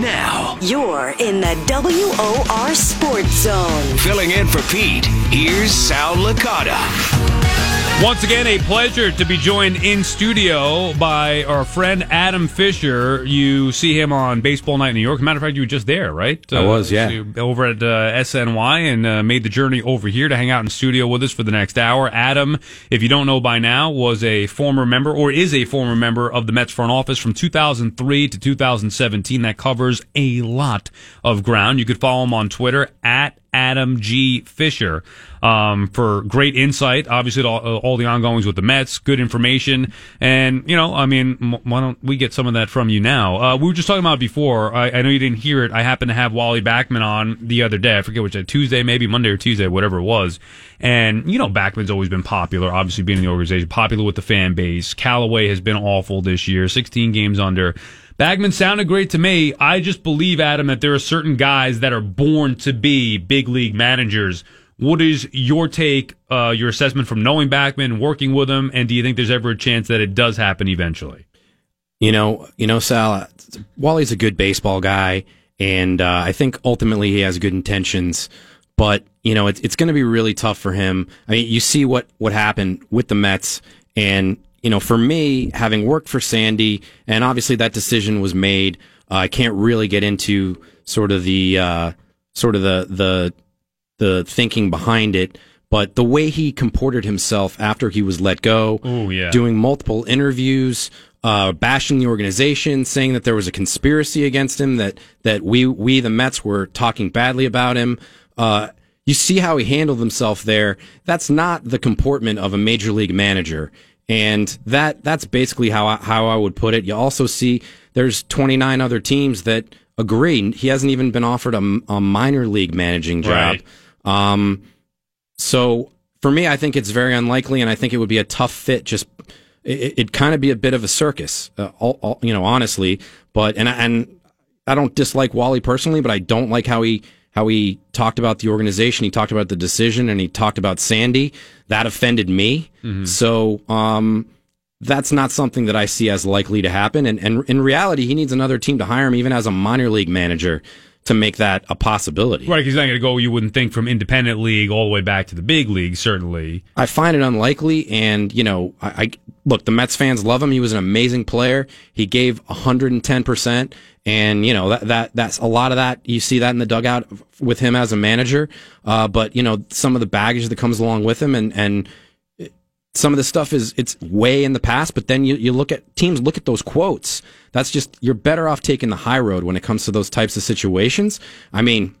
Now, You're in the WOR Sports Zone. filling in for Pete, here's Sal Licata. Once again, a pleasure to be joined in studio by our friend Adam Fisher. You see him on Baseball Night in New York. Matter of fact, you were just there, right? I was, yeah. over at uh, SNY and uh, made the journey over here to hang out in studio with us for the next hour. Adam, if you don't know by now, was a former member or is a former member of the Mets front office from 2003 to 2017. That covers a lot of ground. You could follow him on Twitter at Adam G. Fisher um, for great insight. Obviously, all, all the ongoings with the Mets, good information, and you know, I mean, m- why don't we get some of that from you now? Uh, we were just talking about it before. I, I know you didn't hear it. I happened to have Wally Backman on the other day. I forget which day, Tuesday, maybe Monday or Tuesday, whatever it was. And you know, Backman's always been popular. Obviously, being in the organization, popular with the fan base. Callaway has been awful this year, 16 games under. Backman sounded great to me. I just believe, Adam, that there are certain guys that are born to be big league managers. What is your take, uh, your assessment from knowing Backman, working with him, and do you think there's ever a chance that it does happen eventually? You know, you know, Sal. Wally's a good baseball guy, and uh, I think ultimately he has good intentions. But you know, it's it's going to be really tough for him. I mean, you see what what happened with the Mets, and you know, for me, having worked for Sandy, and obviously that decision was made. Uh, I can't really get into sort of the uh, sort of the the the thinking behind it, but the way he comported himself after he was let go, Ooh, yeah. doing multiple interviews, uh, bashing the organization, saying that there was a conspiracy against him, that that we we the Mets were talking badly about him. Uh, you see how he handled himself there. That's not the comportment of a major league manager, and that that's basically how I, how I would put it. You also see there's 29 other teams that agree. He hasn't even been offered a, a minor league managing job. Right. Um, so for me, I think it's very unlikely, and I think it would be a tough fit. Just it, it'd kind of be a bit of a circus, uh, all, all, you know, honestly. But and and I don't dislike Wally personally, but I don't like how he how he talked about the organization. He talked about the decision, and he talked about Sandy. That offended me. So um, that's not something that I see as likely to happen. And, and in reality, he needs another team to hire him, even as a minor league manager, to make that a possibility. Right, he's not going to go. You wouldn't think from independent league all the way back to the big league. Certainly, I find it unlikely. And, you know, I, I look, the Mets fans love him. He was an amazing player. He gave 110%. And, you know, that, that, that's a lot of that. You see that in the dugout with him as a manager. Uh, but, you know, some of the baggage that comes along with him and, and, some of the stuff is it's way in the past, but then you, you look at teams look at those quotes. That's just you're better off taking the high road when it comes to those types of situations. I mean,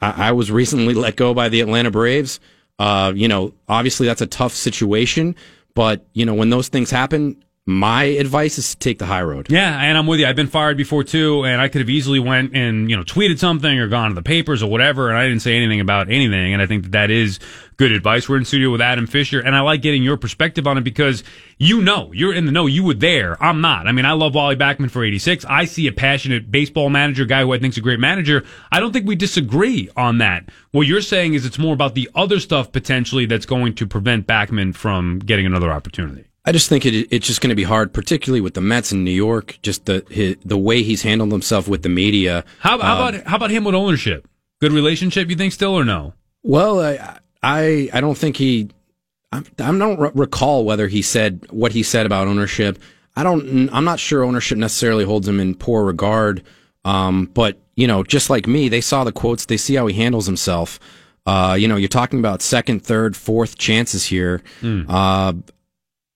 I, I was recently let go by the Atlanta Braves. Uh, you know, obviously that's a tough situation, but you know when those things happen, my advice is to take the high road. Yeah, and I'm with you. I've been fired before too, and I could have easily went and you know tweeted something or gone to the papers or whatever, and I didn't say anything about anything. And I think that that is good advice. We're in studio with Adam Fisher, and I like getting your perspective on it because you know you're in the know. You were there. I'm not. I mean, I love Wally Backman for '86. I see a passionate baseball manager, guy who I think's a great manager. I don't think we disagree on that. What you're saying is it's more about the other stuff potentially that's going to prevent Backman from getting another opportunity. I just think it, it's just going to be hard, particularly with the Mets in New York. Just the his, the way he's handled himself with the media. How, how Um, about how about him with ownership? Good relationship, you think still or no? Well, I I, I don't think he. I, I don't re- recall whether he said what he said about ownership. I don't. I'm not sure ownership necessarily holds him in poor regard. Um, but you know, just like me, they saw the quotes. They see how he handles himself. Uh, you know, you're talking about second, third, fourth chances here. Uh,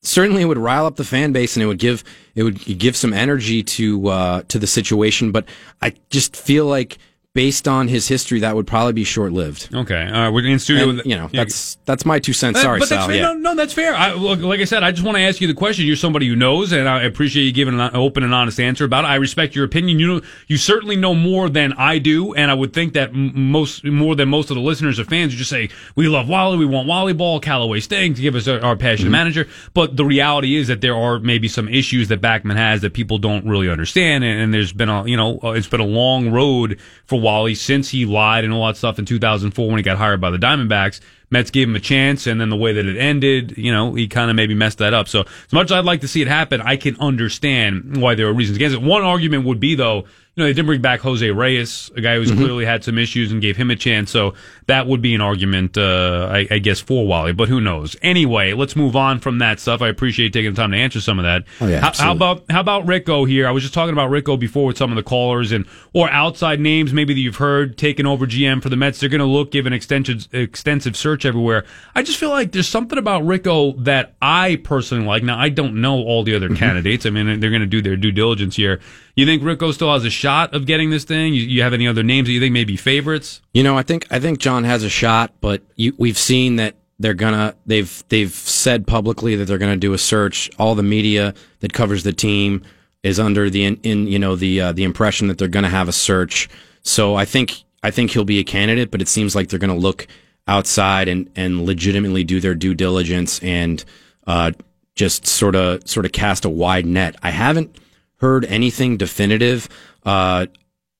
certainly it would rile up the fan base and it would give it would give some energy to uh, to the situation. But I just feel like based on his history, that would probably be short lived. Okay, uh, we're in studio. And, you know, yeah. that's that's my two cents. Sorry, but that's Sal. fair. Yeah. No, no, that's fair. I, look, like I said, I just want to ask you the question. You're somebody who knows, and I appreciate you giving an open and honest answer about it. I respect your opinion. You know, you certainly know more than I do, and I would think that most more than most of the listeners or fans would just say, "We love Wally. We want Wally Ball, Callaway staying to give us our, our passionate Mm-hmm. manager." But the reality is that there are maybe some issues that Backman has that people don't really understand, and, and there's been a you know uh, it's been a long road for Wally since he lied and all that stuff in 2004 when he got hired by the Diamondbacks. Mets gave him a chance, and then the way that it ended, you know, he kind of maybe messed that up. So, as much as I'd like to see it happen, I can understand why there are reasons against it. One argument would be, though, know, they didn't bring back Jose Reyes, a guy who's Mm-hmm. clearly had some issues and gave him a chance. So that would be an argument, uh, I, I guess, for Wally, but who knows? Anyway, let's move on from that stuff. I appreciate taking the time to answer some of that. Oh, yeah, how, how about how about Ricco here? I was just talking about Ricco before with some of the callers and or outside names maybe that you've heard taking over GM for the Mets. They're going to look, give an extensive extensive search everywhere. I just feel like there's something about Ricco that I personally like. Now I don't know all the other Mm-hmm. candidates. I mean, they're going to do their due diligence here. You think Ricco still has a shot of getting this thing? You, you have any other names that you think may be favorites? You know, I think I think John has a shot, but you, we've seen that they're gonna they've they've said publicly that they're gonna do a search. All the media that covers the team is under the in, in you know the uh, the impression that they're gonna have a search. So I think I think he'll be a candidate, but it seems like they're gonna look outside and and legitimately do their due diligence and uh, just sort of sort of cast a wide net. I haven't heard anything definitive. Uh,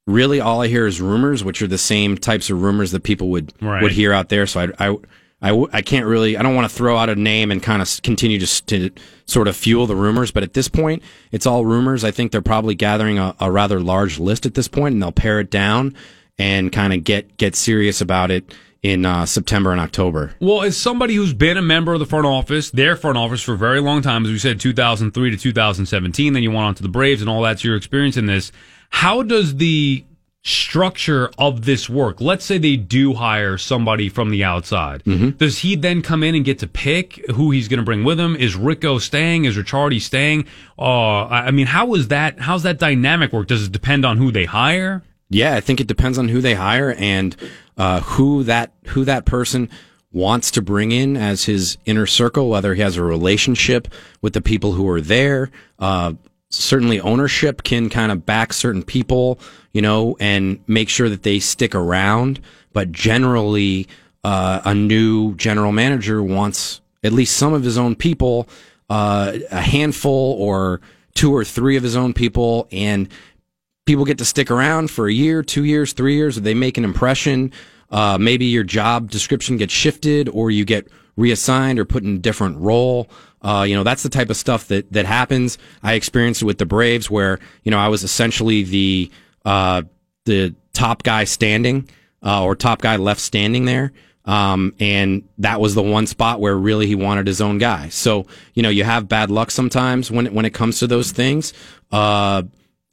really all I hear is rumors, which are the same types of rumors that people would Right. would hear out there. So i i I can't really, I don't want to throw out a name and kind of continue just to sort of fuel the rumors. But at this point, it's all rumors. I think they're probably gathering a, a rather large list at this point, and they'll pare it down and kind of get get serious about it in uh, September and October. Well, as somebody who's been a member of the front office, their front office for a very long time, as we said, 2003 to 2017, then you went on to the Braves and all that's your experience in this. How does the structure of this work? Let's say they do hire somebody from the outside. Does he then come in and get to pick who he's going to bring with him? Is Ricco staying? Is Ricciardi staying? Uh, I I mean, how is that? How's that dynamic work? Does it depend on who they hire? Yeah, I think it depends on who they hire and uh, who that who that person wants to bring in as his inner circle. Whether he has a relationship with the people who are there. Uh, certainly, ownership can kind of back certain people, you know, and make sure that they stick around. But generally, uh, a new general manager wants at least some of his own people, uh, a handful or two or three of his own people, and people get to stick around for a year, two years, three years. They make an impression. Uh, maybe your job description gets shifted, or you get reassigned or put in a different role. Uh, you know, that's the type of stuff that that happens. I experienced it with the Braves, where you know I was essentially the uh, the top guy standing, uh, or top guy left standing there. Um, and that was the one spot where really he wanted his own guy. So, you know, you have bad luck sometimes when, when it comes to those things.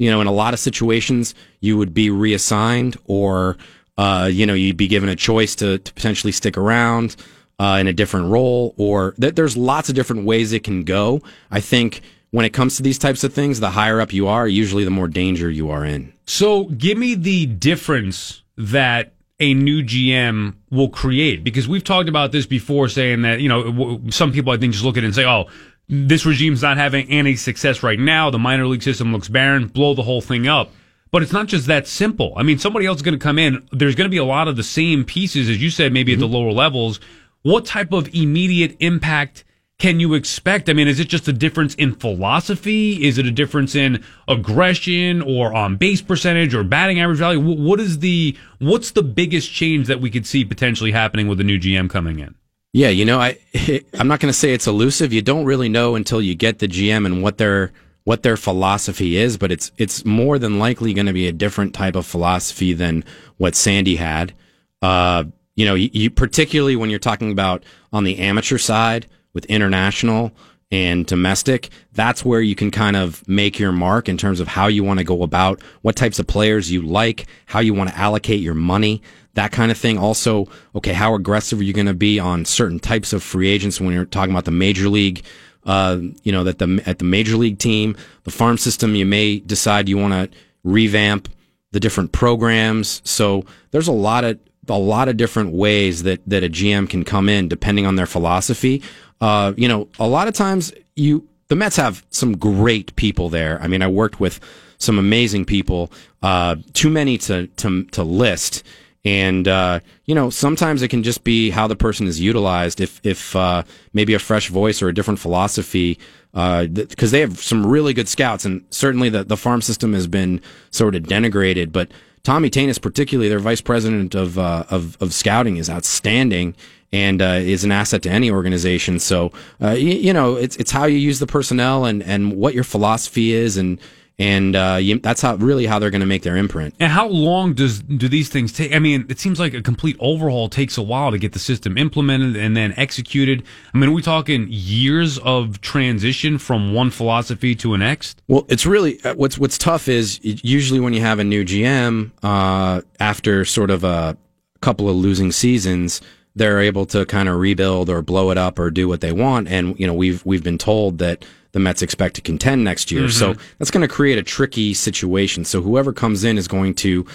You know, in a lot of situations, you would be reassigned or, uh, you know, you'd be given a choice to, to potentially stick around, uh, in a different role or th- there's lots of different ways it can go. I think when it comes to these types of things, the higher up you are, usually the more danger you are in. So give me the difference that a new GM will create because we've talked about this before saying that, you know, some people I think just look at it and say, oh, this regime's not having any success right now. The minor league system looks barren, blow the whole thing up. But it's not just that simple. I mean, somebody else is going to come in. There's going to be a lot of the same pieces, as you said, maybe at the mm-hmm. lower levels. What type of immediate impact can you expect? I mean, is it just a difference in philosophy? Is it a difference in aggression or on base percentage or batting average value? What is the what's the biggest change that we could see potentially happening with the new GM coming in? Yeah, you know, I I'm not going to say it's elusive. You don't really know until you get the GM and what their what their philosophy is, but it's it's more than likely going to be a different type of philosophy than what Sandy had. Uh, you know, you, you particularly when you're talking about on the amateur side with international and domestic, that's where you can kind of make your mark in terms of how you want to go about what types of players you like, how you want to allocate your money, that kind of thing. Also, okay, how aggressive are you going to be on certain types of free agents when you're talking about the major league? Uh, you know that the at the major league team, the farm system, you may decide you want to revamp the different programs. So there's a lot of a lot of different ways that that a GM can come in depending on their philosophy. Uh, you know, a lot of times you the Mets have some great people there. I mean, I worked with some amazing people. Uh, too many to to to list. And uh, you know, sometimes it can just be how the person is utilized. If if uh, maybe a fresh voice or a different philosophy, because th- they have some really good scouts, and certainly the the farm system has been sort of denigrated. But Tommy Tanous, particularly their vice president of uh, of of scouting, is outstanding and uh, is an asset to any organization. So uh, you, you know, it's it's how you use the personnel and and what your philosophy is, and and uh, you, that's how really how they're going to make their imprint. And how long does do these things take? I mean, it seems like a complete overhaul takes a while to get the system implemented and then executed. I mean, are we talking years of transition from one philosophy to a next? Well, it's really uh, what's what's tough is usually when you have a new GM uh, after sort of a couple of losing seasons, they're able to kind of rebuild or blow it up or do what they want. And you know, we've we've been told that the Mets expect to contend next year. Mm-hmm. So that's going to create a tricky situation. So whoever comes in is going to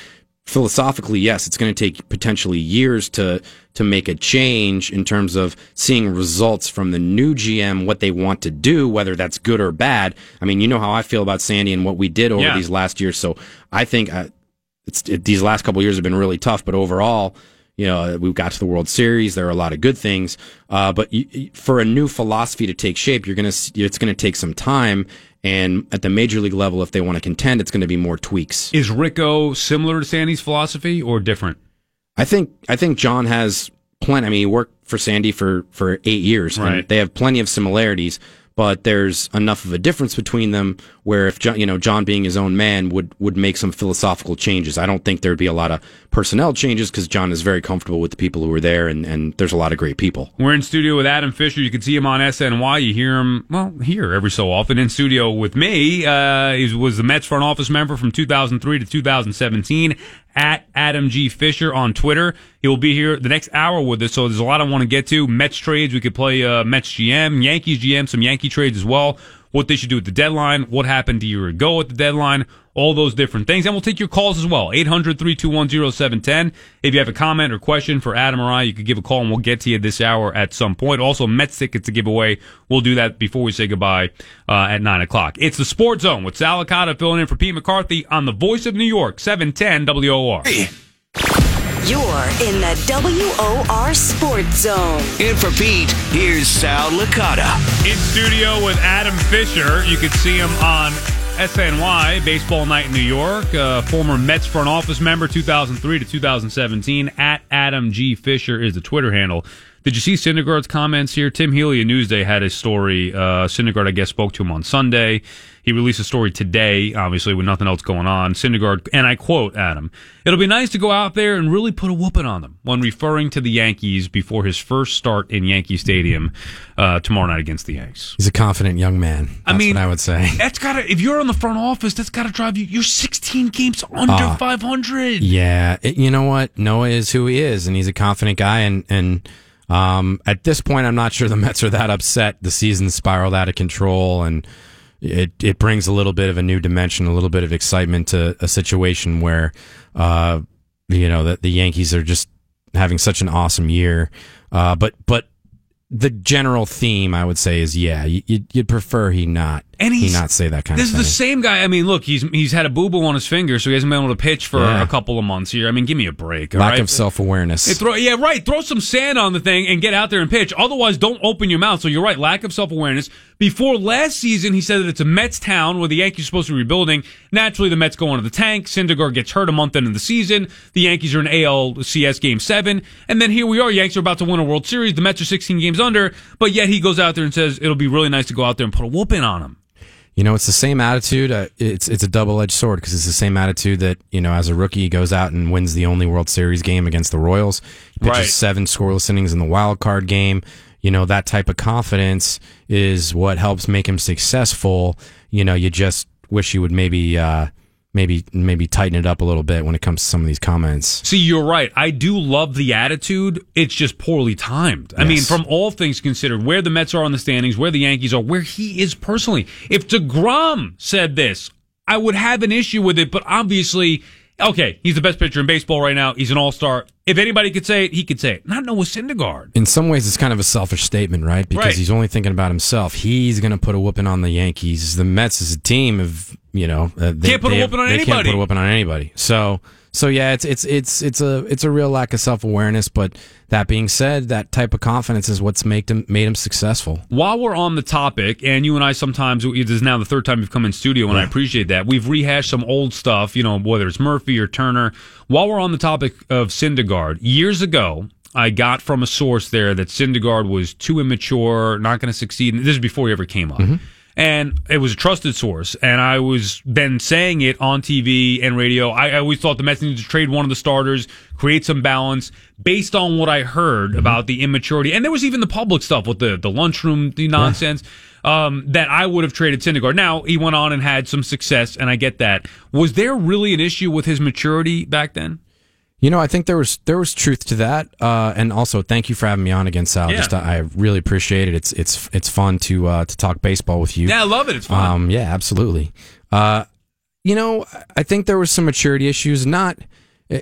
philosophically, yes, it's going to take potentially years to to make a change in terms of seeing results from the new GM, what they want to do, whether that's good or bad. I mean, you know how I feel about Sandy and what we did over yeah. these last years. So I think uh, it's it, these last couple years have been really tough, but overall you know, we got to the World Series. There are a lot of good things, uh, but you, for a new philosophy to take shape, you're gonna it's gonna take some time. And at the major league level, if they want to contend, it's going to be more tweaks. Is Ricco similar to Sandy's philosophy or different? I think I think John has plenty. I mean, he worked for Sandy for for eight years. Right. they have plenty of similarities but there's enough of a difference between them where if John, you know John being his own man would would make some philosophical changes. I don't think there'd be a lot of personnel changes because John is very comfortable with the people who are there, and and there's a lot of great people. We're in studio with Adam Fisher. You can see him on SNY. You hear him well here every so often. In studio with me, uh, he was the Mets front office member from 2003 to 2017 at Adam G. Fisher on Twitter. He will be here the next hour with us, so there's a lot I want to get to. Mets trades, we could play uh, Mets GM, Yankees GM, some Yankee trades as well. What they should do at the deadline, what happened a year ago at the deadline, all those different things. And we'll take your calls as well. 800 321 0710. If you have a comment or question for Adam or I, you could give a call and we'll get to you this hour at some point. Also, Mets tickets to give away. We'll do that before we say goodbye uh, at 9 o'clock. It's the Sports Zone with Sal Licata filling in for Pete McCarthy on the voice of New York, 710 WOR. You're in the WOR Sports Zone. In for Pete, here's Sal Licata. In studio with Adam Fisher. You can see him on SNY, Baseball Night in New York, uh, former Mets front office member 2003 to 2017. At Adam G. Fisher is the Twitter handle. Did you see Syndergaard's comments here? Tim Healey of Newsday had his story. Uh, Syndergaard, I guess, spoke to him on Sunday. He released a story today, obviously, with nothing else going on. Syndergaard, and I quote Adam, it'll be nice to go out there and really put a whooping on them when referring to the Yankees before his first start in Yankee Stadium uh, tomorrow night against the Yanks. He's a confident young man. That's I mean, I would say. That's gotta, if you're on the front office, that's gotta drive you, you're 16 games under uh, 500. Yeah. It, you know what? Noah is who he is, and he's a confident guy, and, and, um, at this point, I'm not sure the Mets are that upset. The season spiraled out of control, and it it brings a little bit of a new dimension, a little bit of excitement to a situation where, uh, you know, that the Yankees are just having such an awesome year. Uh, but but the general theme, I would say, is yeah, you'd, you'd prefer he not and he's, he not say that kind this of thing. This is the same guy. I mean, look, he's he's had a boo boo on his finger, so he hasn't been able to pitch for yeah. a couple of months here. I mean, give me a break. Lack right? of self awareness. yeah, right. Throw some sand on the thing and get out there and pitch. Otherwise, don't open your mouth. So you're right. Lack of self awareness. Before last season, he said that it's a Mets town where the Yankees are supposed to be rebuilding. Naturally, the Mets go into the tank. Syndergaard gets hurt a month into the season. The Yankees are in ALCS Game Seven, and then here we are. Yankees are about to win a World Series. The Mets are 16 games under, but yet he goes out there and says it'll be really nice to go out there and put a whooping on them. You know, it's the same attitude. Uh, it's it's a double edged sword because it's the same attitude that you know, as a rookie, he goes out and wins the only World Series game against the Royals. He pitches right. seven scoreless innings in the wild card game. You know, that type of confidence is what helps make him successful. You know, you just wish you would maybe. Uh, maybe maybe tighten it up a little bit when it comes to some of these comments. See, you're right. I do love the attitude. It's just poorly timed. Yes. I mean, from all things considered, where the Mets are on the standings, where the Yankees are, where he is personally. If DeGrom said this, I would have an issue with it, but obviously okay, he's the best pitcher in baseball right now. He's an all star. If anybody could say it, he could say it. Not Noah Syndergaard. In some ways, it's kind of a selfish statement, right? Because right. he's only thinking about himself. He's going to put a whooping on the Yankees. The Mets as a team have, you know, uh, they can't put a whooping on they anybody. Can't put a whooping on anybody. So so yeah, it's it's it's it's a it's a real lack of self awareness. But that being said, that type of confidence is what's made him made him successful. While we're on the topic, and you and I sometimes this is now the third time you've come in studio, and yeah. I appreciate that. We've rehashed some old stuff, you know, whether it's Murphy or Turner. While we're on the topic of Syndergaard, years ago, I got from a source there that Syndergaard was too immature, not going to succeed. This is before he ever came up. Mm-hmm and it was a trusted source. And I was then saying it on TV and radio. I, I always thought the Mets needed to trade one of the starters, create some balance based on what I heard Mm-hmm. about the immaturity. And there was even the public stuff with the, the lunchroom the nonsense. Um, that I would have traded Syndergaard. Now he went on and had some success, and I get that. Was there really an issue with his maturity back then? You know, I think there was there was truth to that, uh, and also thank you for having me on again, Sal. Yeah. Just uh, I really appreciate it. It's it's it's fun to uh, to talk baseball with you. Yeah, I love it. It's fun. Um, yeah, absolutely. Uh, you know, I think there was some maturity issues, not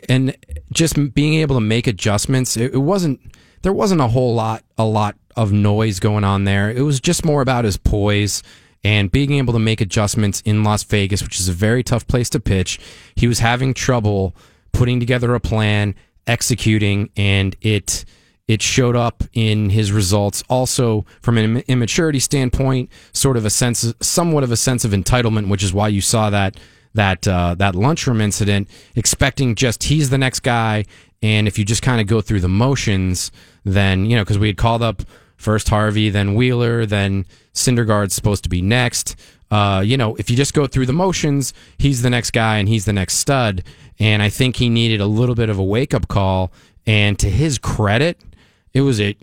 and just being able to make adjustments. It, it wasn't there wasn't a whole lot a lot of noise going on there. It was just more about his poise and being able to make adjustments in Las Vegas, which is a very tough place to pitch. He was having trouble putting together a plan, executing, and it it showed up in his results. Also, from an immaturity standpoint, sort of a sense, somewhat of a sense of entitlement, which is why you saw that that uh, that lunchroom incident, expecting just he's the next guy, and if you just kind of go through the motions, then you know because we had called up first Harvey, then Wheeler, then Syndergaard's supposed to be next. Uh, you know, if you just go through the motions, he's the next guy and he's the next stud. And I think he needed a little bit of a wake up call. And to his credit, it was a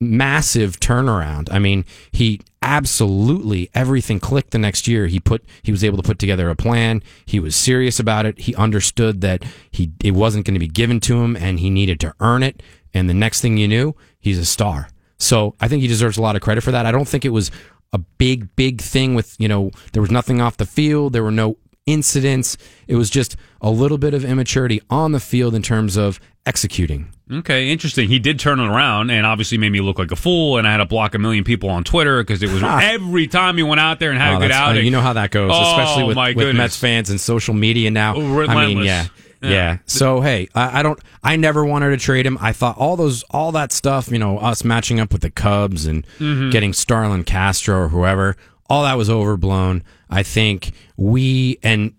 massive turnaround. I mean, he absolutely everything clicked the next year. He put he was able to put together a plan. He was serious about it. He understood that he it wasn't going to be given to him and he needed to earn it. And the next thing you knew, he's a star. So I think he deserves a lot of credit for that. I don't think it was a big, big thing with, you know, there was nothing off the field. There were no incidents. It was just a little bit of immaturity on the field in terms of executing. Okay, interesting. He did turn it around and obviously made me look like a fool. And I had to block a million people on Twitter because it was every time he went out there and had Oh, a good outing. You know how that goes, Oh, especially with, with. Mets fans and social media now. I mean, Relentless. yeah, Yeah. So hey, I, I don't. I never wanted to trade him. I thought all those, all that stuff. You know, us matching up with the Cubs and Mm-hmm. getting Starlin Castro or whoever. All that was overblown. I think we and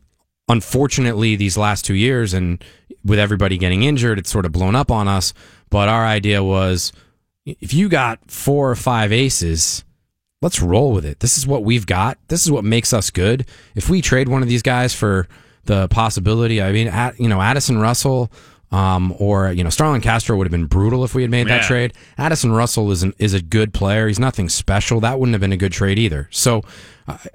unfortunately these last two years and with everybody getting injured, it's sort of blown up on us. But our idea was, if you got four or five aces, let's roll with it. This is what we've got. This is what makes us good. If we trade one of these guys for the possibility, I mean, at, you know, Addison Russell, um, or you know, Starlin Castro would have been brutal if we had made that trade. Addison Russell is an, is a good player. He's nothing special. That wouldn't have been a good trade either. So,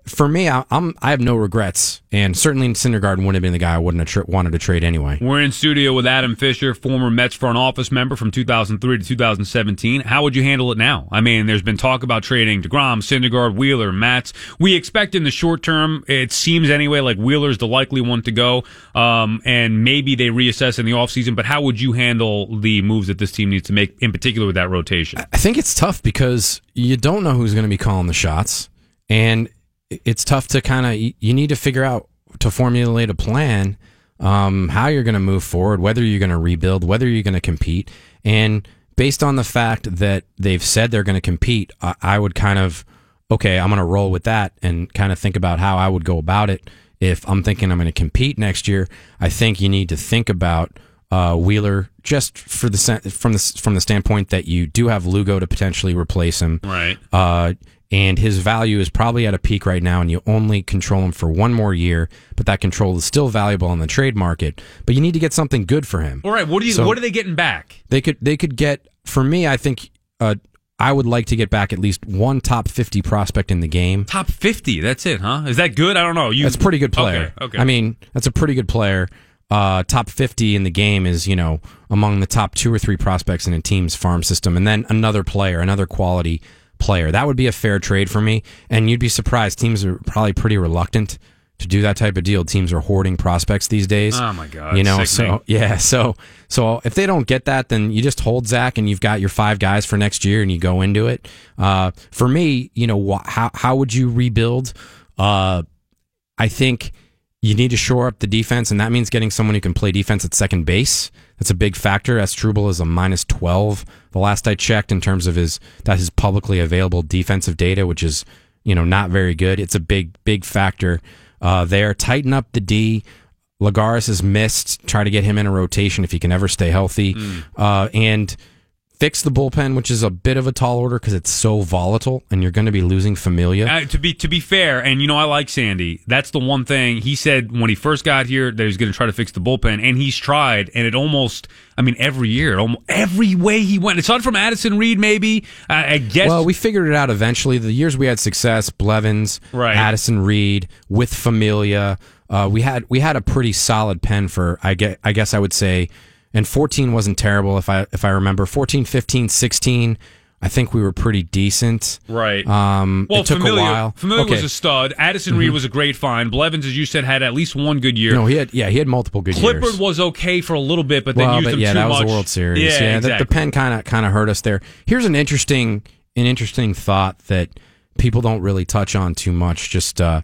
for me, I, I'm I have no regrets, and certainly Syndergaard wouldn't have been the guy I wouldn't have tra- wanted to trade anyway. We're in studio with Adam Fisher, former Mets front office member from 2003 to 2017. How would you handle it now? I mean, there's been talk about trading DeGrom, Syndergaard, Wheeler, Matz. We expect in the short term, it seems anyway, like Wheeler's the likely one to go. Um, and maybe they reassess in the offseason, but how would you handle the moves that this team needs to make, in particular with that rotation? I think it's tough because you don't know who's going to be calling the shots, and it's tough to kind of you need to figure out to formulate a plan um, how you're going to move forward, whether you're going to rebuild, whether you're going to compete, and based on the fact that they've said they're going to compete, I, I would kind of okay, I'm going to roll with that and kind of think about how I would go about it. If I'm thinking I'm going to compete next year, I think you need to think about uh, Wheeler just for the from the from the standpoint that you do have Lugo to potentially replace him, Right. uh, and his value is probably at a peak right now, and you only control him for one more year. But that control is still valuable in the trade market. But you need to get something good for him. All right. What do you? So- what are they getting back? They could they could get for me. I think uh, I would like to get back at least one top fifty prospect in the game. Top 50. That's it, huh? Is that good? I don't know. You. That's a pretty good player. Okay. okay. I mean, that's a pretty good player. Uh, top 50 in the game is, you know, among the top two or three prospects in a team's farm system. And then another player, another quality player. That would be a fair trade for me. And you'd be surprised. Teams are probably pretty reluctant to do that type of deal. Teams are hoarding prospects these days. Oh, my God. You know, Sickening. so yeah, so so if they don't get that, then you just hold Zach and you've got your five guys for next year and you go into it. Uh, for me, you know, wh- how how would you rebuild? Uh, I think you need to shore up the defense, and that means getting someone who can play defense at second base. That's a big factor. Asdrubal is a minus twelve. The last I checked, in terms of his that his publicly available defensive data, which is you know not very good. It's a big big factor uh, there. Tighten up the D. Lagares has missed. Try to get him in a rotation if he can ever stay healthy. Uh, and fix the bullpen, which is a bit of a tall order because it's so volatile, and you're going to be losing Familia. Uh, to be to be fair, and you know I like Sandy. That's the one thing he said when he first got here that he was going to try to fix the bullpen, and he's tried, and it almost. I mean, every year, almost every way he went. Aside from Addison Reed, maybe I, I guess. Well, we figured it out eventually. The years we had success, Blevins, Right. Addison Reed, with Familia, uh, we had we had a pretty solid pen for I get I guess I would say, and 14 wasn't terrible if I if I remember 14, 15, 16. I think we were pretty decent. Right. Um, well, it took Familia, a while. Familia was Okay. Mm-hmm. a stud. Addison Reed was a great find. Blevins, as you said, had at least one good year. No, he had yeah he had multiple good Clippard years. was okay for a little bit, but then well, used but him yeah, too that was much. a World Series. Yeah, Yeah, the, exactly. the pen kind of kind of hurt us there. Here's an interesting an interesting thought that people don't really touch on too much. Just uh,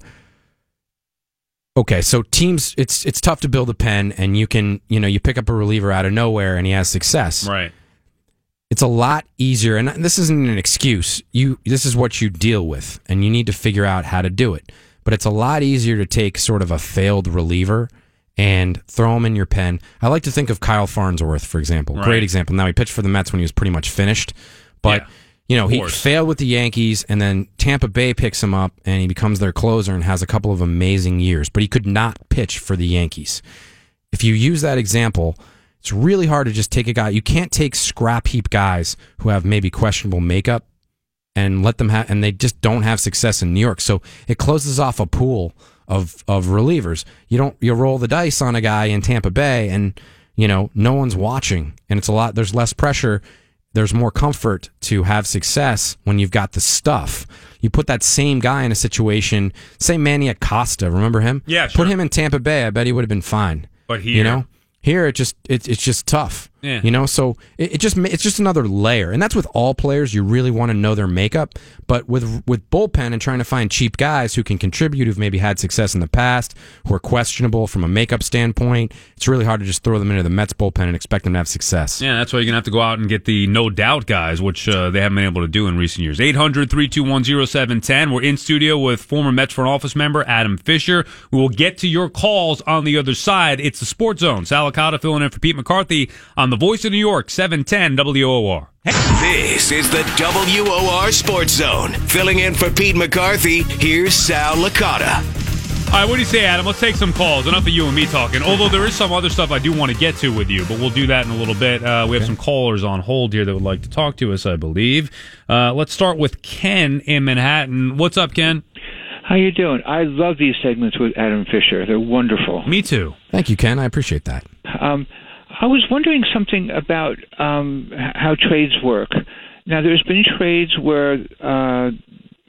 okay, so teams, it's it's tough to build a pen, and you can you know you pick up a reliever out of nowhere, and he has success. right. It's a lot easier, and this isn't an excuse. You this is what you deal with, and you need to figure out how to do it. But it's a lot easier to take sort of a failed reliever and throw him in your pen. I like to think of Kyle Farnsworth, for example. Right. Great example. Now he pitched for the Mets when he was pretty much finished, but Yeah, you know he failed with the Yankees, and then Tampa Bay picks him up, and he becomes their closer and has a couple of amazing years. But he could not pitch for the Yankees if you use that example, it's really hard to just take a guy. You can't take scrap heap guys who have maybe questionable makeup and let them have, and they just don't have success in New York. So it closes off a pool of of relievers. You don't you roll the dice on a guy in Tampa Bay, and you know no one's watching, and it's a lot. There's less pressure. There's more comfort to have success when you've got the stuff. You put that same guy in a situation, say Manny Acosta, remember him? Yeah, sure. Put him in Tampa Bay, I bet he would have been fine. But you know, here it just it, it's just tough. Yeah. You know, so it, it just it's just another layer, and that's with all players. You really want to know their makeup, but with with bullpen and trying to find cheap guys who can contribute, who've maybe had success in the past, who are questionable from a makeup standpoint, it's really hard to just throw them into the Mets bullpen and expect them to have success. Yeah, that's why you're going to have to go out and get the no doubt guys, which uh, they haven't been able to do in recent years. 800 321 0710. We're in studio with former Mets front office member Adam Fisher. We will get to your calls on the other side. It's the Sports Zone. Sal Licata filling in for Pete McCarthy on the voice of New York, 710 WOR. This is the WOR Sports Zone. Filling in for Pete McCarthy, here's Sal Licata. All right, what do you say, Adam? Let's take some calls. Enough of you and me talking. Although there is some other stuff I do want to get to with you, but we'll do that in a little bit. Uh, we have some callers on hold here that would like to talk to us, I believe. Uh, let's start with Ken in Manhattan. What's up, Ken? How you doing? I love these segments with Adam Fisher. They're wonderful. Me too. Thank you, Ken. I appreciate that. Um, I was wondering something about um, how trades work. Now, there's been trades where, uh,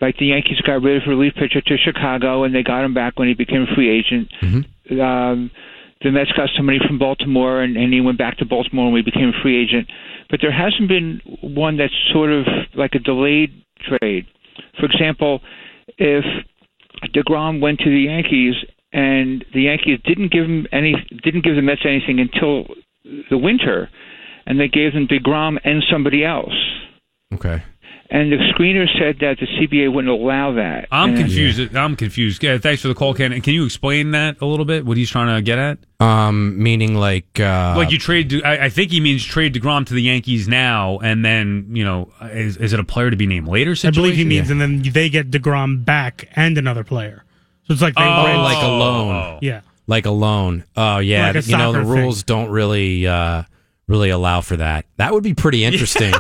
like the Yankees got rid of a relief pitcher to Chicago, and they got him back when he became a free agent. Um, the Mets got somebody from Baltimore, and, and he went back to Baltimore when he became a free agent. But there hasn't been one that's sort of like a delayed trade. For example, if Degrom went to the Yankees, and the Yankees didn't give him any, didn't give the Mets anything until the winter, and they gave them Degrom and somebody else. Okay. And the screener said that the CBA wouldn't allow that. I'm And- confused. I'm confused. Yeah, thanks for the call, Ken. And Can you explain that a little bit? What he's trying to get at? Um, meaning like uh, like you trade. De- I, I think he means trade Degrom to the Yankees now, and then you know, is, is it a player to be named later? I believe he means, and then they get Degrom back and another player. So it's like they Oh, like a loan. oh. yeah. Like a loan. Oh yeah, Like you know the soccer rules don't really uh, really allow for that. That would be pretty interesting.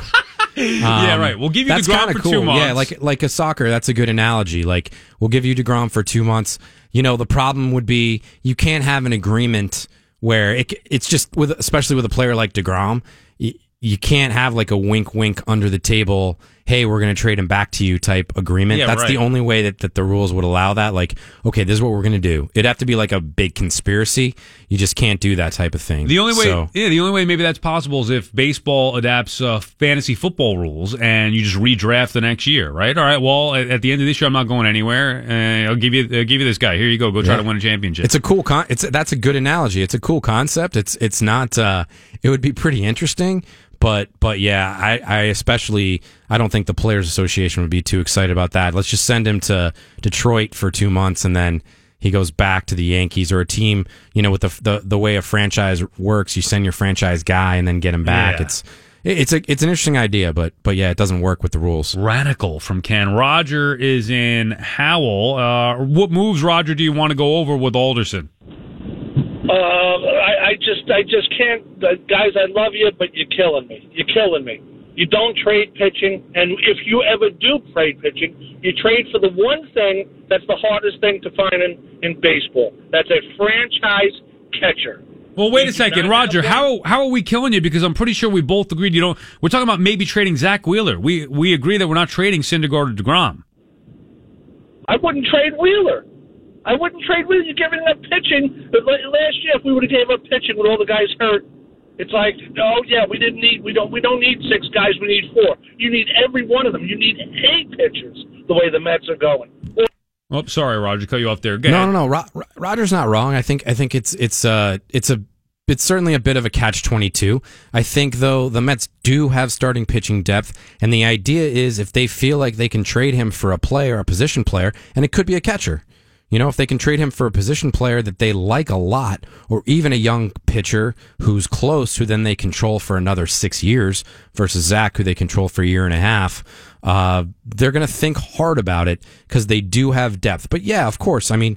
yeah, right. We'll give you Um, That's Degrom kind for of cool. two months. Yeah, like like a soccer. That's a good analogy. Like we'll give you Degrom for two months. You know, the problem would be you can't have an agreement where it, it's just with especially with a player like Degrom. You, you can't have like a wink, wink under the table. Hey, we're going to trade him back to you type agreement. Yeah, That's the only way that, that the rules would allow that. Like, okay, this is what we're going to do. It'd have to be like a big conspiracy. You just can't do that type of thing. The only way, So- yeah, the only way maybe that's possible is if baseball adapts uh, fantasy football rules and you just redraft the next year, right? All right. Well, at, at the end of this year, I'm not going anywhere. Uh, I'll give you, uh, give you this guy. Here you go. Go try Yeah. to win a championship. It's a cool con. It's that's a good analogy. It's a cool concept. It's it's not. Uh, it would be pretty interesting. But but yeah, I, I especially I don't think the Players Association would be too excited about that. Let's just send him to Detroit for two months and then he goes back to the Yankees or a team. You know, with the the, the way a franchise works, you send your franchise guy and then get him back. Yeah. It's it's a it's an interesting idea, but but yeah, it doesn't work with the rules. Radical from Ken. Roger is in Howell. Uh, what moves, Roger, do you want to go over with Alderson? Uh, I, I just, I just can't, uh, guys. I love you, but you're killing me. You're killing me. You don't trade pitching, and if you ever do trade pitching, you trade for the one thing that's the hardest thing to find in, in baseball. That's a franchise catcher. Well, wait a second, Roger. How how are we killing you? Because I'm pretty sure we both agreed. You know, we're talking about maybe trading Zach Wheeler. We we agree that we're not trading Syndergaard or Degrom. I wouldn't trade Wheeler. I wouldn't trade Wheeler. You're giving up pitching. But last year, if we would have gave up pitching with all the guys hurt, it's like, oh yeah, we didn't need, we don't, we don't need six guys. We need four. You need every one of them. You need eight pitchers. The way the Mets are going. Oh, sorry, Roger, cut you off there. Go No, ahead. no, no. Ro- Ro- Roger's not wrong. I think I think it's it's uh it's a it's certainly a bit of a catch twenty two. I think though the Mets do have starting pitching depth, and the idea is if they feel like they can trade him for a player, a position player, and it could be a catcher. You know, if they can trade him for a position player that they like a lot, or even a young pitcher who's close, who then they control for another six years, versus Zach, who they control for a year and a half, uh, they're going to think hard about it because they do have depth. But yeah, of course, I mean,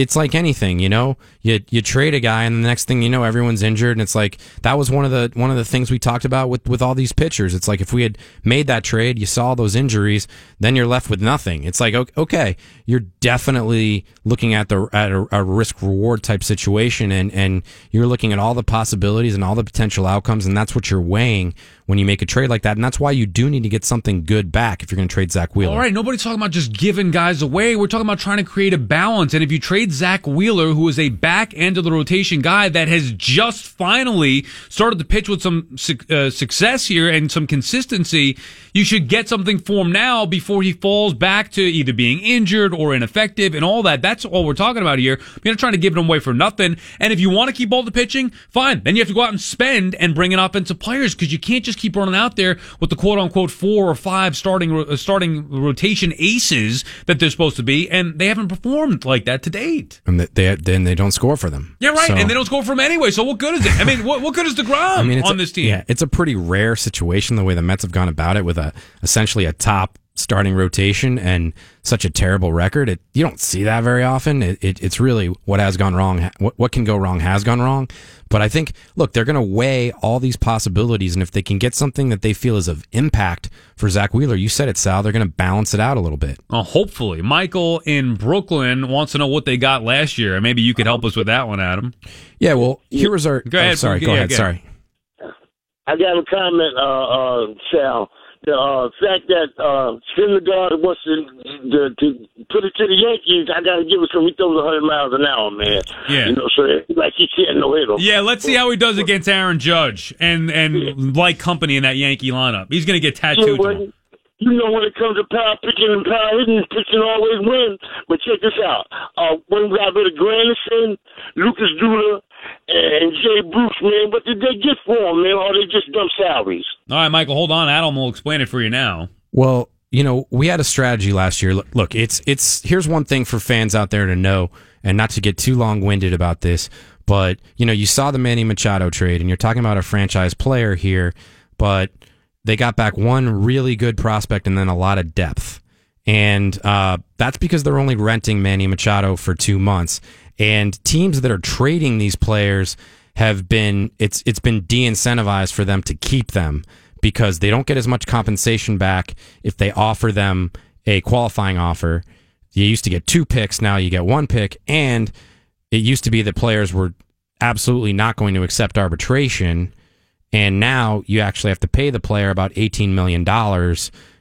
it's like anything, you know. You you trade a guy, and the next thing you know, everyone's injured, and it's like that was one of the one of the things we talked about with with all these pitchers. It's like if we had made that trade, you saw those injuries, then you're left with nothing. It's like okay, you're definitely looking at the at a, a risk reward type situation, and and you're looking at all the possibilities and all the potential outcomes, and that's what you're weighing when you make a trade like that, and that's why you do need to get something good back if you're going to trade Zach Wheeler. All right, nobody's talking about just giving guys away. We're talking about trying to create a balance. And if you trade Zach Wheeler, who is a back end of the rotation guy that has just finally started to pitch with some uh, success here and some consistency, you should get something for him now before he falls back to either being injured or ineffective and all that. That's all we're talking about here. You're not trying to give him away for nothing. And if you want to keep all the pitching, fine. Then you have to go out and spend and bring in offensive players because you can't just keep running out there with the quote unquote four or five starting uh, starting rotation aces that they're supposed to be, and they haven't performed like that to date. and they then they don't score for them. Yeah, right. So- and they don't score for them anyway. So what good is it? I mean, what, what good is the Degrom I mean, on a, this team? Yeah, it's a pretty rare situation the way the Mets have gone about it with a essentially a top starting rotation and such a terrible record. It, you don't see that very often. It, it, it's really what has gone wrong. What, what can go wrong has gone wrong. But I think, look, they're going to weigh all these possibilities, and if they can get something that they feel is of impact for Zach Wheeler, you said it, Sal. They're going to balance it out a little bit. Uh, hopefully, Michael in Brooklyn wants to know what they got last year, and maybe you could help us with that one, Adam. Yeah. Well, here was our. Go ahead, oh, sorry. Frank. Go Yeah, ahead. go Sorry. I got a comment, uh, uh, Sal. The uh, fact that uh, Syndergaard wants to, to, to put it to the Yankees, I got to give it to him. He throws 100 miles an hour, man. Yeah. You know, so like he's hitting no hitter. Yeah, let's see how he does against Aaron Judge and and like company in that Yankee lineup. He's going to get Yeah, tattooed. well, you know, when it comes to power pitching and power hitting, pitching always wins. But check this out. Uh, when we got rid of Granderson, Lucas Duda, and Jay Bruce, man, what did they get for him, man? Or they just dump salaries? All right, Michael, hold on. Adam will explain it for you now. Well, you know, we had a strategy last year. Look, look, it's it's here's one thing for fans out there to know, and not to get too long winded about this, but you know, you saw the Manny Machado trade, and you're talking about a franchise player here, but they got back one really good prospect and then a lot of depth. And uh, that's because they're only renting Manny Machado for two months. And teams that are trading these players have been it's it's been de-incentivized for them to keep them because they don't get as much compensation back if they offer them a qualifying offer. You used to get two picks, now you get one pick, and it used to be that players were absolutely not going to accept arbitration and now you actually have to pay the player about $18 million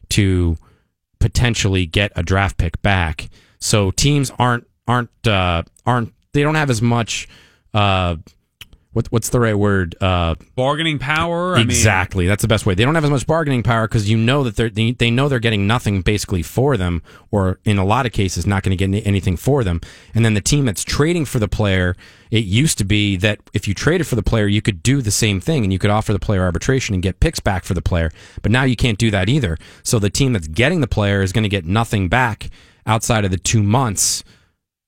to potentially get a draft pick back. So teams aren't aren't uh, aren't they don't have as much uh, what, what's the right word uh, Bargaining power. I mean, exactly that's the best way. They don't have as much bargaining power because you know that they're, they they know they're getting nothing basically for them, or in a lot of cases not going to get anything for them. And then the team that's trading for the player, it used to be that if you traded for the player, you could do the same thing and you could offer the player arbitration and get picks back for the player. But now you can't do that either. So the team that's getting the player is going to get nothing back outside of the two months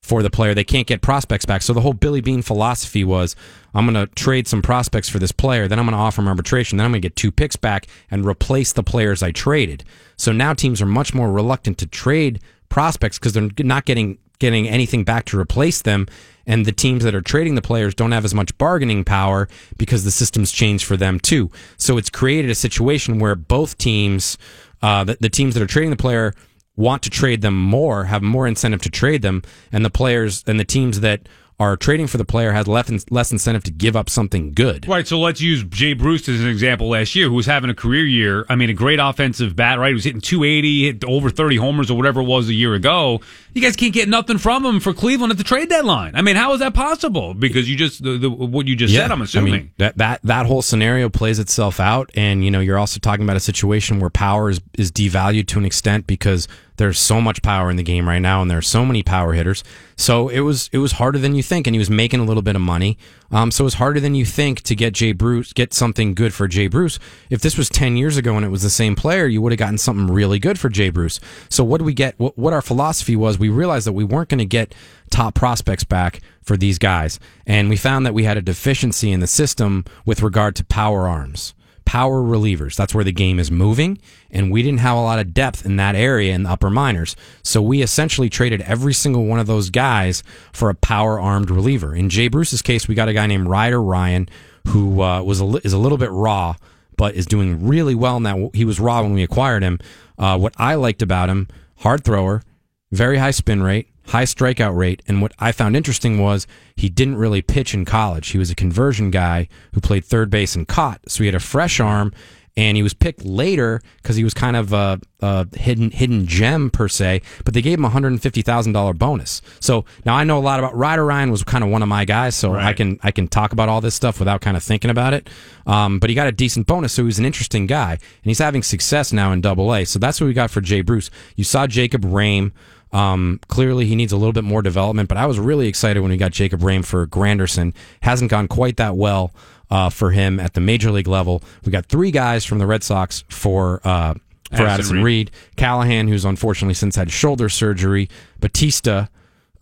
for the player. They can't get prospects back. So the whole Billy Beane philosophy was I'm going to trade some prospects for this player, then I'm going to offer him arbitration, then I'm going to get two picks back and replace the players I traded. So now teams are much more reluctant to trade prospects because they're not getting getting anything back to replace them and the teams that are trading the players don't have as much bargaining power because the system's changed for them too. So it's created a situation where both teams uh, the, the teams that are trading the player want to trade them more, have more incentive to trade them, and the players and the teams that are trading for the player has less, less incentive to give up something good. Right. So let's use Jay Bruce as an example last year, who was having a career year. I mean, a great offensive bat, right? He was hitting 280, hit over 30 homers or whatever it was a year ago. You guys can't get nothing from him for Cleveland at the trade deadline. I mean, how is that possible? Because you just, the, the, what you just said, I'm assuming. I mean, that, that, that whole scenario plays itself out. And, you know, you're also talking about a situation where power is, is devalued to an extent because there's so much power in the game right now, and there are so many power hitters. So it was it was harder than you think, and he was making a little bit of money. Um, so it was harder than you think to get Jay Bruce, get something good for Jay Bruce. If this was ten years ago and it was the same player, you would have gotten something really good for Jay Bruce. So what we get? What, what our philosophy was, we realized that we weren't going to get top prospects back for these guys, and we found that we had a deficiency in the system with regard to power arms power relievers. That's where the game is moving, and we didn't have a lot of depth in that area in the upper minors. So we essentially traded every single one of those guys for a power armed reliever. In Jay Bruce's case, we got a guy named Ryder Ryan who uh, was a, is a little bit raw, but is doing really well in that. He was raw when we acquired him. Uh, what I liked about him, hard thrower, very high spin rate, high strikeout rate. And what I found interesting was he didn't really pitch in college. He was a conversion guy who played third base and caught. So he had a fresh arm and he was picked later because he was kind of a, a, hidden hidden gem per se. But they gave him a hundred and fifty thousand dollar bonus. So now I know a lot about Ryder Ryan was kind of one of my guys, so Right. I can I can talk about all this stuff without kind of thinking about it. Um, but he got a decent bonus, so he's an interesting guy, and he's having success now in Double A. So that's what we got for Jay Bruce. You saw Jacob Rhame. Um, clearly, he needs a little bit more development, but I was really excited when we got Jacob Rhame for Granderson. Hasn't gone quite that well uh, for him at the major league level. We got three guys from the Red Sox for uh, for Addison Addison Reed. Reed. Callahan, who's unfortunately since had shoulder surgery. Batista,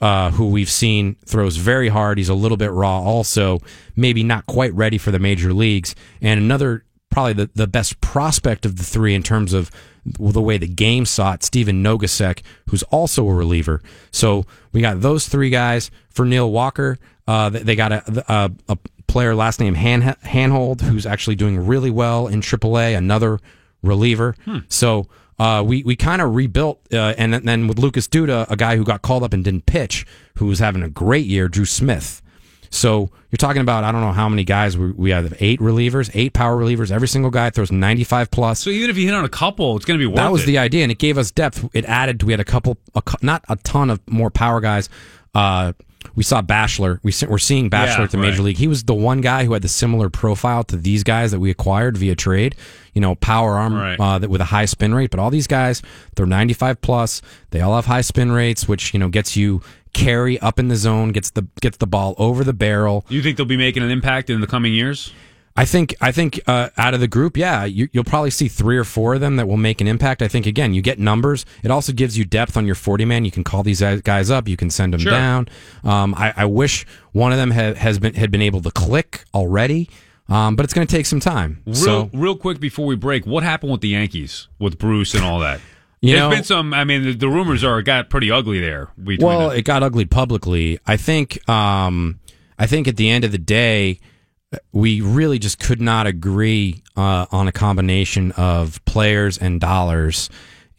uh, who we've seen throws very hard. He's a little bit raw, also maybe not quite ready for the major leagues. And another, probably the, the best prospect of the three in terms of the way the game saw it, Stephen Nogosek, who's also a reliever. So we got those three guys for Neil Walker. Uh, they got a, a, a player last name Han, Hanhold, who's actually doing really well in AAA. Another reliever. So uh, we we kind of rebuilt, uh, and then with Lucas Duda, a guy who got called up and didn't pitch, who was having a great year, Drew Smith. So you're talking about I don't know how many guys we, we have eight relievers, eight power relievers. Every single guy throws 95 plus. So even if you hit on a couple, it's going to be worth that was it. the idea, and it gave us depth. It added. We had a couple, a, not a ton of more power guys. Uh, we saw Bashlor. We we're seeing Bashlor Yeah, at the major league. He was the one guy who had the similar profile to these guys that we acquired via trade. You know, power arm Right. uh, that with a high spin rate. But all these guys, they're 95 plus. They all have high spin rates, which you know gets you carry up in the zone, gets the gets the ball over the barrel. You think they'll be making an impact in the coming years? I think I think uh, out of the group, yeah, you, you'll probably see three or four of them that will make an impact. I think again, you get numbers. It also gives you depth on your forty man. You can call these guys up. You can send them Sure. down. Um, I, I wish one of them had, has been had been able to click already, um, but it's going to take some time. Real, so real quick before we break, what happened with the Yankees with Bruce and all that? You There's know- been some. I mean, the, the rumors are it got pretty ugly there. Well, them. it got ugly publicly. I think. Um, I think at the end of the day, we really just could not agree uh, on a combination of players and dollars.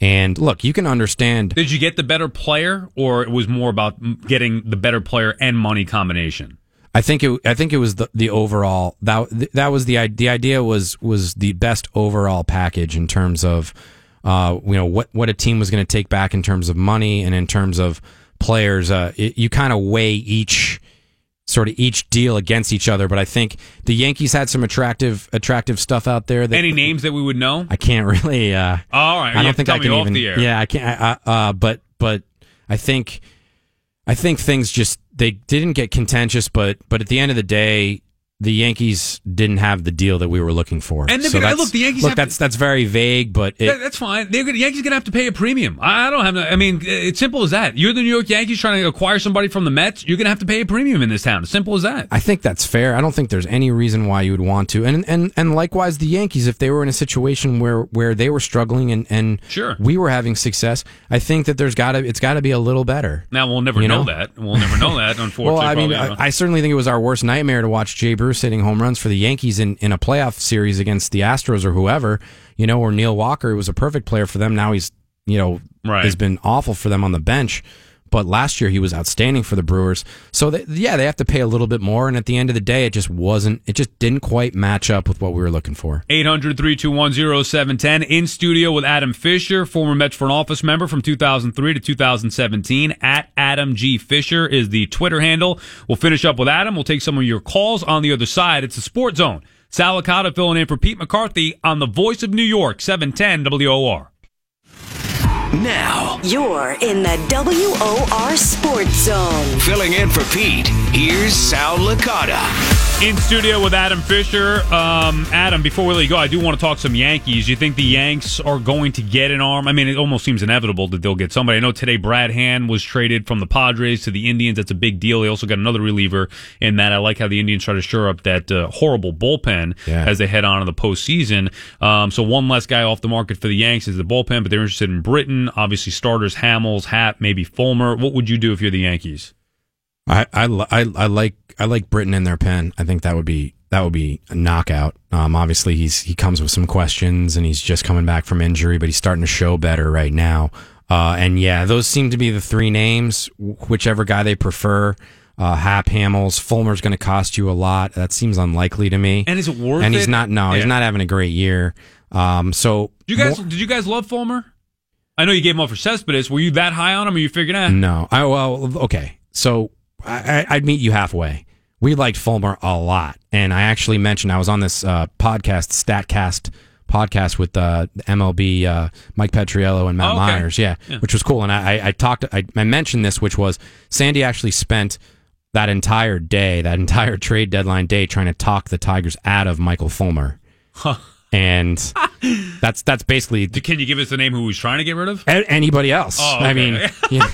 And look, you can understand. Did you get the better player, or it was more about getting the better player and money combination? I think it. I think it was the, the overall that that was the the idea was was the best overall package in terms of uh, you know what what a team was going to take back in terms of money and in terms of players. Uh, it, you kind of weigh each sort of each deal against each other, but I think the Yankees had some attractive attractive stuff out there. That Any names that we would know? I can't really. Uh, All right, I don't think I can even. Yeah, I can't. I, I, uh, but but I think I think things just they didn't get contentious, but but at the end of the day, the Yankees didn't have the deal that we were looking for. And so gonna- look, the Yankees Look, have to- that's that's very vague, but it, That- that's fine. Gonna, Yankees gonna have to pay a premium. I I don't have. no- I mean, it's simple as that. You're the New York Yankees trying to acquire somebody from the Mets. You're gonna have to pay a premium in this town. As simple as that. I think that's fair. I don't think there's any reason why you would want to. And and and likewise, the Yankees, if they were in a situation where where they were struggling and and Sure. we were having success, I think that there's got to it's got to be a little better. Now we'll never You know, know? that. We'll never know that. Unfortunately, Well, I mean, I, I certainly think it was our worst nightmare to watch Jay Bruce hitting home runs for the Yankees in, in a playoff series against the Astros or whoever, you know, or Neil Walker, who was a perfect player for them. Now he's, you know, Right. has been awful for them on the bench. But last year he was outstanding for the Brewers. So they, yeah, they have to pay a little bit more. And at the end of the day, it just wasn't, it just didn't quite match up with what we were looking for. 800 321 0710 in studio with Adam Fisher, former Mets front office member from 2003 to 2017. At Adam G. Fisher is the Twitter handle. We'll finish up with Adam. We'll take some of your calls on the other side. It's the Sports Zone. Sal Licata filling in for Pete McCarthy on the voice of New York, 710 WOR. Now, You're in the WOR Sports Zone. filling in for Pete, here's Sal Licata. In studio with Adam Fisher. Um, Adam, before we let you go, I do want to talk some Yankees. You think the Yanks are going to get an arm? I mean, it almost seems inevitable that they'll get somebody. I know today Brad Hand was traded from the Padres to the Indians. That's a big deal. They also got another reliever in that. I like how the Indians try to shore up that uh, horrible bullpen Yeah. as they head on to the postseason. Um, so one less guy off the market for the Yanks is the bullpen, but they're interested in Britton. Obviously, starters Hamels, Happ, maybe Fulmer. What would you do if you're the Yankees? I, I, I, I like I like Britton in their pen. I think that would be that would be a knockout. Um, obviously he's he comes with some questions and he's just coming back from injury, but he's starting to show better right now. Uh, and yeah, those seem to be the three names. Whichever guy they prefer. Uh, Happ Hamels, Fulmer's going to cost you a lot. That seems unlikely to me. And is it worth And it? he's not. No, he's not having a great year. Um, so you guys more- did you guys love Fulmer? I know you gave him up for Cespedes. Were you that high on him, or you figured, eh? No, I well, okay. So I, I- I'd meet you halfway. We liked Fulmer a lot, and I actually mentioned I was on this uh, podcast, Statcast podcast with uh, MLB uh, Mike Petriello and Matt Oh, okay. Meyers, yeah, Yeah. which was cool. And I, I, talked, I, I mentioned this, which was Sandy actually spent that entire day, that entire trade deadline day, trying to talk the Tigers out of Michael Fulmer, and that's that's basically Can you give us the name who was trying to get rid of? a- anybody else. Oh, I mean, yeah.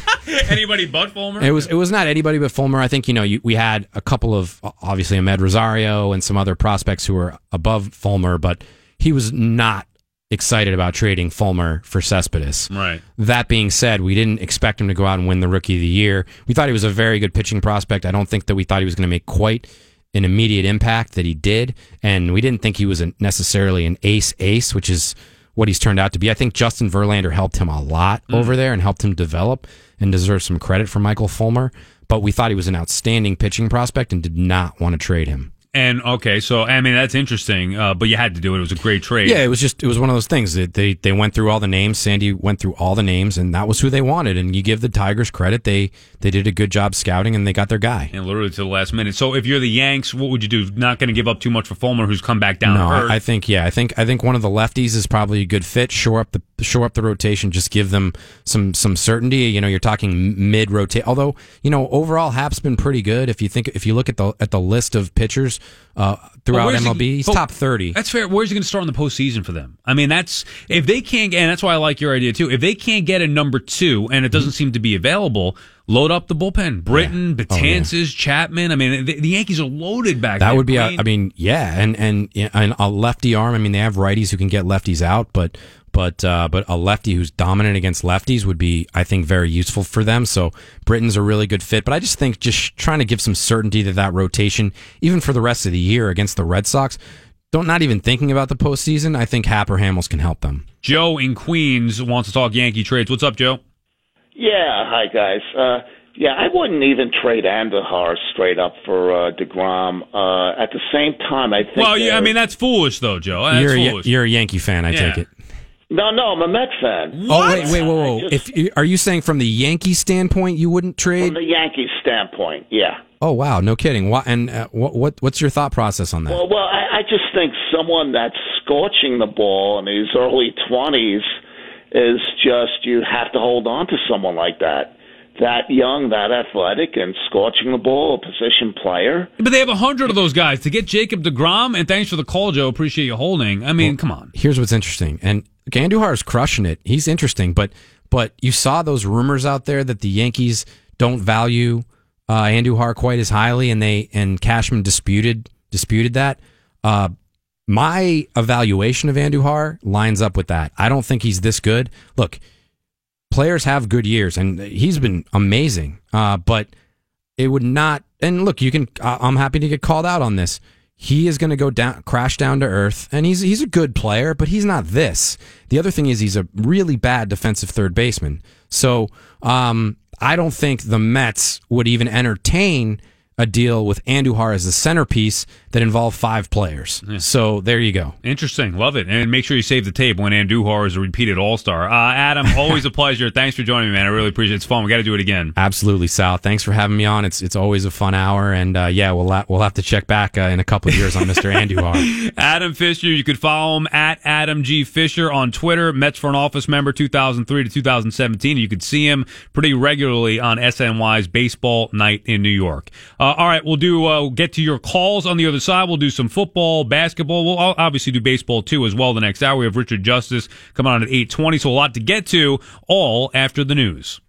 Anybody but Fulmer? It was it was not anybody but Fulmer. I think you know you, we had a couple of obviously Amed Rosario and some other prospects who were above Fulmer, but he was not excited about trading Fulmer for Cespedes. right. That being said, we didn't expect him to go out and win the Rookie of the Year. We thought he was a very good pitching prospect. I don't think that we thought he was going to make quite an immediate impact that he did, and we didn't think he was a, necessarily an ace ace, which is what he's turned out to be. I think Justin Verlander helped him a lot mm. over there and helped him develop and deserves some credit for Michael Fulmer. But we thought he was an outstanding pitching prospect and did not want to trade him. And okay, so I mean that's interesting, uh, but you had to do it. It was a great trade. Yeah, it was just it was one of those things that they they went through all the names. Sandy went through all the names, and that was who they wanted. And you give the Tigers credit; they they did a good job scouting, and they got their guy. And literally to the last minute. So if you're the Yanks, what would you do? Not going to give up too much for Fulmer, who's come back down no. I, I think yeah, I think I think one of the lefties is probably a good fit. Shore up the shore up the rotation, just give them some some certainty. You know, you're talking mid rotate. Although you know overall, Happ's been pretty good. If you think if you look at the at the list of pitchers uh, throughout where's he- MLB, he's top thirty. That's fair. Where's he going to start in the postseason for them? I mean, that's if they can't get, and that's why I like your idea too. If they can't get a number two, and it doesn't seem to be available, load up the bullpen. Britton, Oh, yeah. Betances, Chapman. I mean, the, the Yankees are loaded back. That there. would be, a, I mean, yeah, and and and a lefty arm. I mean, they have righties who can get lefties out, but but uh, but a lefty who's dominant against lefties would be, I think, very useful for them. So Britton's a really good fit, but I just think just trying to give some certainty to that rotation, even for the rest of the year against the Red Sox. Don't not even thinking about the postseason. I think Happ or Hamels can help them. Joe in Queens wants to talk Yankee trades. What's up, Joe? Yeah, hi guys. Uh, yeah, I wouldn't even trade Andujar straight up for uh, Degrom. Uh, at the same time, I think. Well, yeah, I mean that's foolish though, Joe. That's you're, a, foolish. you're a Yankee fan, I Yeah. take it. No, no, I'm a Met fan. Oh wait, wait, whoa, whoa! Just- If are you saying from the Yankee standpoint, you wouldn't trade? From the Yankee standpoint, yeah. Oh wow, no kidding. Why, and uh, what what what's your thought process on that? Well, well, I, I just think someone that's scorching the ball in his early twenties is just you have to hold on to someone like that that young, that athletic, and scorching the ball, a position player. But they have a hundred of those guys to get Jacob Degrom. And thanks for the call, Joe. Appreciate you holding. I mean, come on. Here's what's interesting, and Andujar is crushing it. He's interesting, but but you saw those rumors out there that the Yankees don't value uh, Andujar quite as highly, and they and Cashman disputed disputed that. Uh, my evaluation of Andujar lines up with that. I don't think he's this good. Look, players have good years, and he's been amazing. Uh, but it would not. And look, you can. I'm happy to get called out on this. He is going to go down, crash down to earth, and he's he's a good player, but he's not this. The other thing is he's a really bad defensive third baseman. So um, I don't think the Mets would even entertain a deal with Andujar as the centerpiece that involved five players. So there you go. Interesting. Love it. And make sure you save the tape when Andujar is a repeated All Star. Uh, Adam, always a pleasure. Thanks for joining me, man. I really appreciate it. It's fun. We got to do it again. Absolutely, Sal. Thanks for having me on. It's it's always a fun hour, and uh, yeah, we'll we'll have to check back uh, in a couple of years on Mr. Andujar. Adam Fisher, you could follow him at Adam G. Fisher on Twitter, Mets front office member 2003 to 2017. You could see him pretty regularly on SNY's Baseball Night in New York. Uh, all right, we'll do uh, get to your calls on the other side. We'll do some football, basketball. We'll obviously do baseball too as well the next hour. We have Richard Justice coming on at 820, so a lot to get to all after the news.